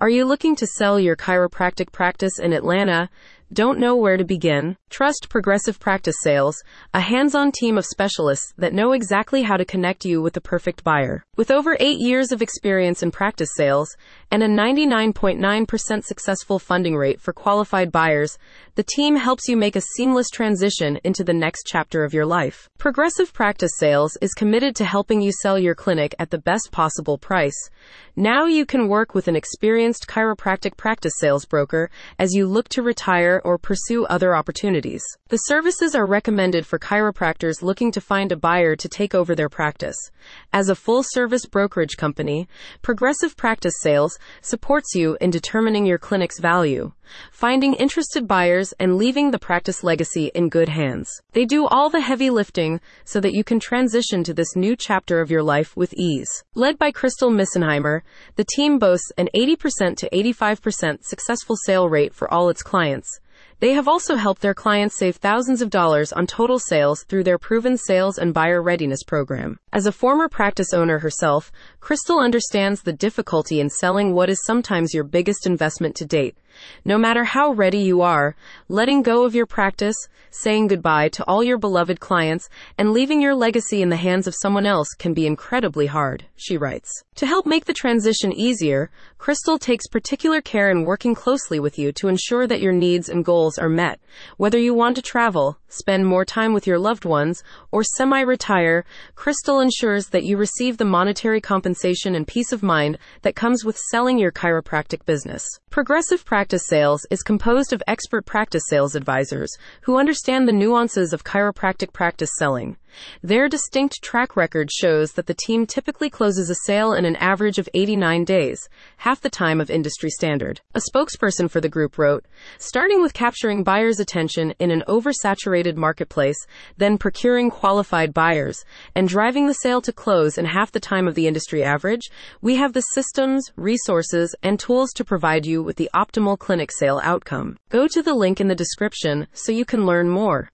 Are you looking to sell your chiropractic practice in Atlanta? Don't know where to begin? Trust Progressive Practice Sales, a hands on team of specialists that know exactly how to connect you with the perfect buyer. With over eight years of experience in practice sales and a 99.9% successful funding rate for qualified buyers, the team helps you make a seamless transition into the next chapter of your life. Progressive Practice Sales is committed to helping you sell your clinic at the best possible price. Now you can work with an experienced chiropractic practice sales broker as you look to retire or pursue other opportunities. The services are recommended for chiropractors looking to find a buyer to take over their practice. As a full service brokerage company, Progressive Practice Sales supports you in determining your clinic's value, finding interested buyers, and leaving the practice legacy in good hands. They do all the heavy lifting so that you can transition to this new chapter of your life with ease. Led by Crystal Missenheimer, the team boasts an 80% to 85% successful sale rate for all its clients. They have also helped their clients save thousands of dollars on total sales through their proven sales and buyer readiness program. As a former practice owner herself, Crystal understands the difficulty in selling what is sometimes your biggest investment to date. No matter how ready you are, letting go of your practice, saying goodbye to all your beloved clients, and leaving your legacy in the hands of someone else can be incredibly hard, she writes. To help make the transition easier, Crystal takes particular care in working closely with you to ensure that your needs and goals are met. Whether you want to travel, spend more time with your loved ones, or semi retire, Crystal ensures that you receive the monetary compensation and peace of mind that comes with selling your chiropractic business. Progressive Practice Sales is composed of expert practice sales advisors who understand the nuances of chiropractic practice selling. Their distinct track record shows that the team typically closes a sale in an average of 89 days, half the time of industry standard. A spokesperson for the group wrote, starting with capturing buyers' attention in an oversaturated marketplace, then procuring qualified buyers, and driving the sale to close in half the time of the industry average, we have the systems, resources, and tools to provide you with the optimal clinic sale outcome. Go to the link in the description so you can learn more.